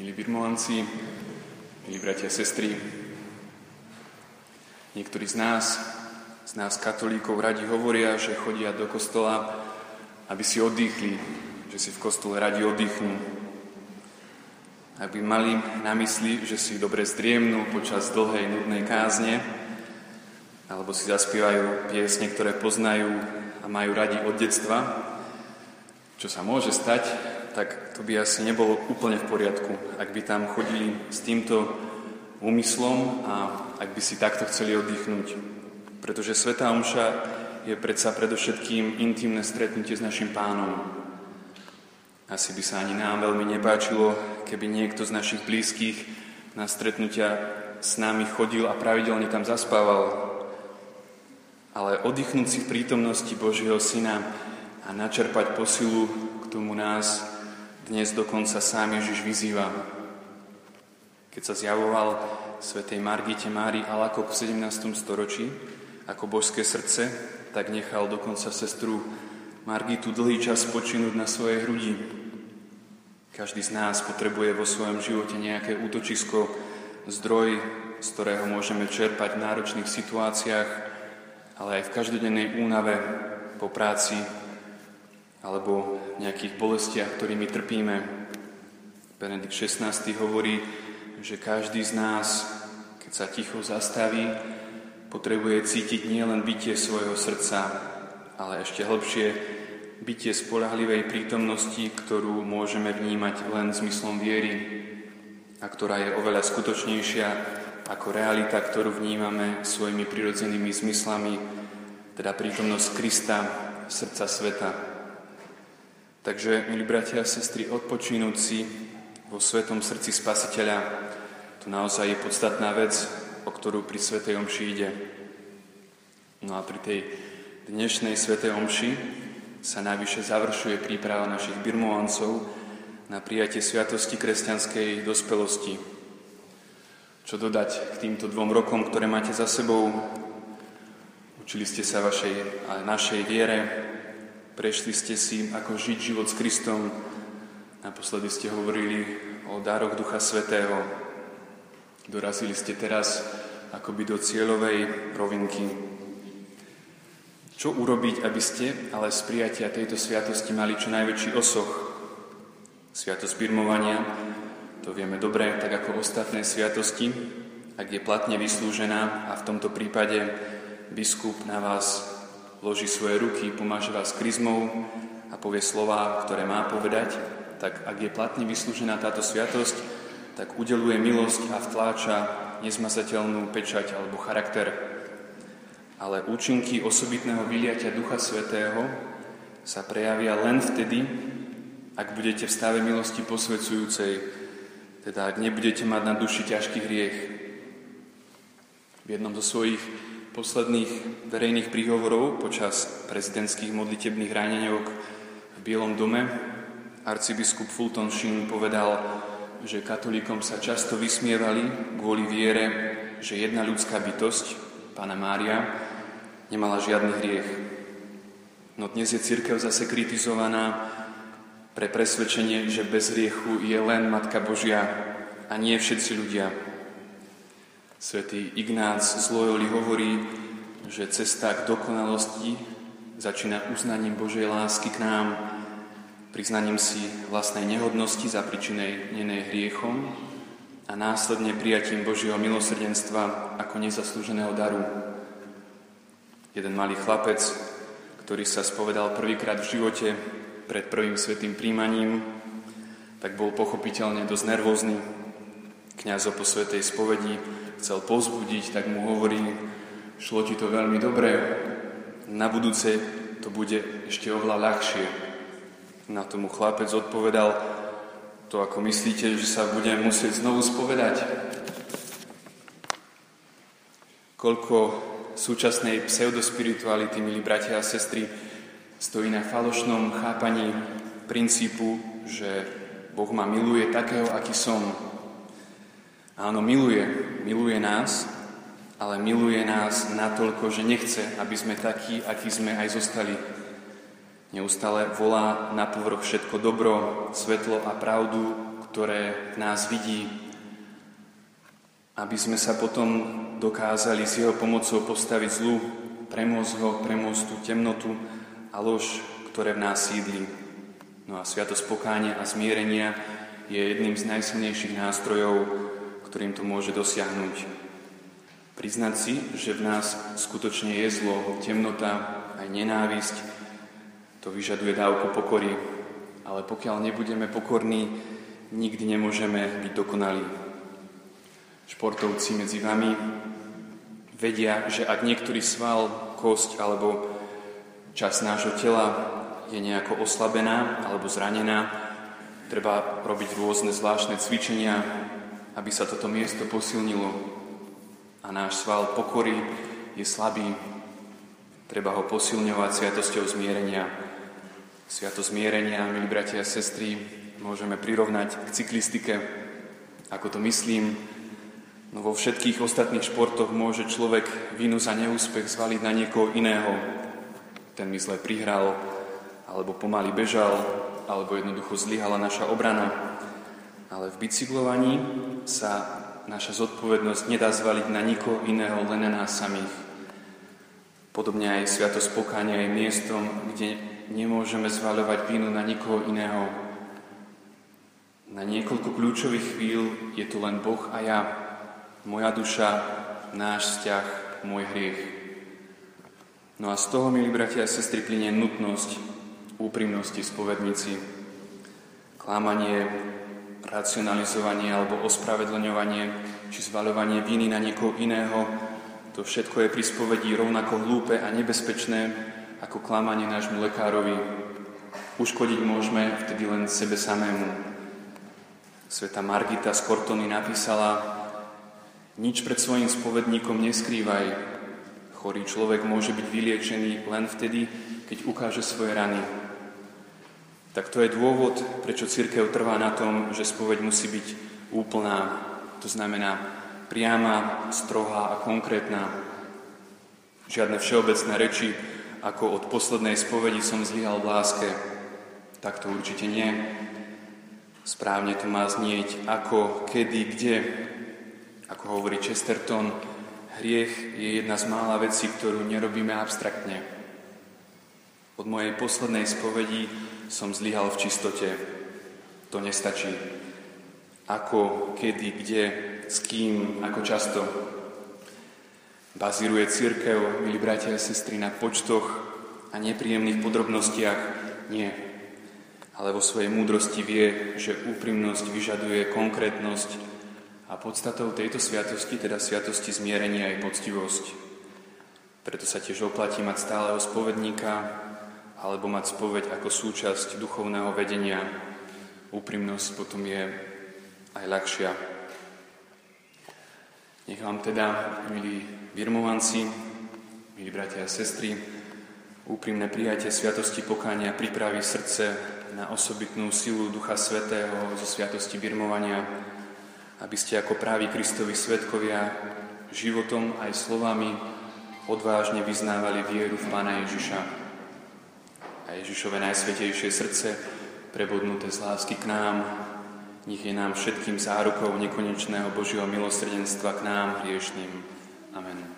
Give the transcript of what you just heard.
milí birmovanci, milí bratia a sestry. Niektorí z nás, z nás katolíkov radi hovoria, že chodia do kostola, aby si oddychli, že si v kostole radi oddychnú. Aby mali na mysli, že si dobre zdriemnú počas dlhej, nudnej kázne, alebo si zaspievajú piesne, ktoré poznajú a majú radi od detstva, čo sa môže stať, tak to by asi nebolo úplne v poriadku, ak by tam chodili s týmto úmyslom a ak by si takto chceli oddychnúť. Pretože Svetá Omša je predsa predovšetkým intimné stretnutie s našim pánom. Asi by sa ani nám veľmi nepáčilo, keby niekto z našich blízkych na stretnutia s nami chodil a pravidelne tam zaspával. Ale oddychnúť si v prítomnosti Božieho Syna a načerpať posilu k tomu nás dnes dokonca sám Ježiš vyzýva. Keď sa zjavoval svätej Margite Mári Alakok v 17. storočí ako božské srdce, tak nechal dokonca sestru Margitu dlhý čas počinúť na svojej hrudi. Každý z nás potrebuje vo svojom živote nejaké útočisko, zdroj, z ktorého môžeme čerpať v náročných situáciách, ale aj v každodennej únave po práci, alebo nejakých bolestiach, ktorými trpíme. Benedikt XVI hovorí, že každý z nás, keď sa ticho zastaví, potrebuje cítiť nielen bytie svojho srdca, ale ešte hlbšie bytie spolahlivej prítomnosti, ktorú môžeme vnímať len zmyslom viery a ktorá je oveľa skutočnejšia ako realita, ktorú vnímame svojimi prirodzenými zmyslami, teda prítomnosť Krista, srdca sveta. Takže, milí bratia a sestry, odpočínúť si vo svetom srdci Spasiteľa, to naozaj je podstatná vec, o ktorú pri Svetej Omši ide. No a pri tej dnešnej Svetej Omši sa najvyššie završuje príprava našich birmovancov na prijatie sviatosti kresťanskej dospelosti. Čo dodať k týmto dvom rokom, ktoré máte za sebou? Učili ste sa vašej a našej viere, Prešli ste si, ako žiť život s Kristom. Naposledy ste hovorili o dároch Ducha Svetého. Dorazili ste teraz akoby do cieľovej rovinky. Čo urobiť, aby ste ale z prijatia tejto sviatosti mali čo najväčší osoch? Sviatosť birmovania, to vieme dobre, tak ako ostatné sviatosti, ak je platne vyslúžená a v tomto prípade biskup na vás vloží svoje ruky, pomáže vás kryzmou a povie slova, ktoré má povedať, tak ak je platne vyslúžená táto sviatosť, tak udeluje milosť a vtláča nezmazateľnú pečať alebo charakter. Ale účinky osobitného vyliatia Ducha Svetého sa prejavia len vtedy, ak budete v stave milosti posvedzujúcej, teda ak nebudete mať na duši ťažký hriech. V jednom zo svojich posledných verejných príhovorov počas prezidentských modlitebných ráneniok v Bielom dome arcibiskup Fulton Sheen povedal, že katolíkom sa často vysmievali kvôli viere, že jedna ľudská bytosť, pána Mária, nemala žiadny hriech. No dnes je církev zase kritizovaná pre presvedčenie, že bez hriechu je len Matka Božia a nie všetci ľudia. Svetý Ignác z Loyoli hovorí, že cesta k dokonalosti začína uznaním Božej lásky k nám, priznaním si vlastnej nehodnosti za príčinej nenej hriechom a následne prijatím Božieho milosrdenstva ako nezaslúženého daru. Jeden malý chlapec, ktorý sa spovedal prvýkrát v živote pred prvým svetým príjmaním, tak bol pochopiteľne dosť nervózny. Kňaz po svetej spovedi chcel pozbudiť, tak mu hovorí, šlo ti to veľmi dobre, na budúce to bude ešte oveľa ľahšie. Na tomu chlapec odpovedal, to ako myslíte, že sa budem musieť znovu spovedať? Koľko súčasnej pseudospirituality, milí bratia a sestry, stojí na falošnom chápaní princípu, že Boh ma miluje takého, aký som, Áno, miluje, miluje nás, ale miluje nás natoľko, že nechce, aby sme takí, akí sme aj zostali. Neustále volá na povrch všetko dobro, svetlo a pravdu, ktoré v nás vidí, aby sme sa potom dokázali s jeho pomocou postaviť zlu, premôcť ho, premôcť tú temnotu a lož, ktoré v nás sídli. No a sviatosť pokánia a zmierenia je jedným z najsilnejších nástrojov, ktorým to môže dosiahnuť. Priznať si, že v nás skutočne je zlo, temnota, aj nenávisť, to vyžaduje dávku pokory, ale pokiaľ nebudeme pokorní, nikdy nemôžeme byť dokonalí. Športovci medzi vami vedia, že ak niektorý sval, kosť alebo časť nášho tela je nejako oslabená alebo zranená, Treba robiť rôzne zvláštne cvičenia, aby sa toto miesto posilnilo. A náš sval pokory je slabý. Treba ho posilňovať sviatosťou zmierenia. Sviato zmierenia, milí bratia a sestry, môžeme prirovnať k cyklistike. Ako to myslím, no vo všetkých ostatných športoch môže človek vinu za neúspech zvaliť na niekoho iného. Ten mysle prihral, alebo pomaly bežal, alebo jednoducho zlyhala naša obrana. Ale v bicyklovaní sa naša zodpovednosť nedá zvaliť na nikoho iného, len na nás samých. Podobne aj Sviatosť pokánia je miestom, kde nemôžeme zvaľovať vínu na nikoho iného. Na niekoľko kľúčových chvíľ je tu len Boh a ja, moja duša, náš vzťah, môj hriech. No a z toho, milí bratia a sestry, plinie nutnosť úprimnosti spovednici, klamanie, racionalizovanie alebo ospravedlňovanie či zvaľovanie viny na niekoho iného, to všetko je pri spovedi rovnako hlúpe a nebezpečné ako klamanie nášmu lekárovi. Uškodiť môžeme vtedy len sebe samému. Sveta Margita z Kortony napísala Nič pred svojim spovedníkom neskrývaj. Chorý človek môže byť vyliečený len vtedy, keď ukáže svoje rany tak to je dôvod, prečo církev trvá na tom, že spoveď musí byť úplná, to znamená priama, strohá a konkrétna. Žiadne všeobecné reči, ako od poslednej spovedi som zlyhal v láske. Tak to určite nie. Správne to má znieť ako, kedy, kde. Ako hovorí Chesterton, hriech je jedna z mála vecí, ktorú nerobíme abstraktne. Od mojej poslednej spovedi som zlyhal v čistote. To nestačí. Ako, kedy, kde, s kým, ako často. Bazíruje církev, milí bratia a sestry, na počtoch a nepríjemných podrobnostiach? Nie. Ale vo svojej múdrosti vie, že úprimnosť vyžaduje konkrétnosť a podstatou tejto sviatosti, teda sviatosti zmierenia, je poctivosť. Preto sa tiež oplatí mať stáleho spovedníka, alebo mať spoveď ako súčasť duchovného vedenia. Úprimnosť potom je aj ľahšia. Nech vám teda, milí birmovanci, milí bratia a sestry, úprimné prijatie Sviatosti pokánia pripraví srdce na osobitnú silu Ducha Svetého zo Sviatosti birmovania, aby ste ako právi Kristovi svetkovia životom aj slovami odvážne vyznávali vieru v Pána Ježiša a Ježišove najsvetejšie srdce, prebudnuté z lásky k nám, nech je nám všetkým zárukou nekonečného Božieho milosrdenstva k nám hriešným. Amen.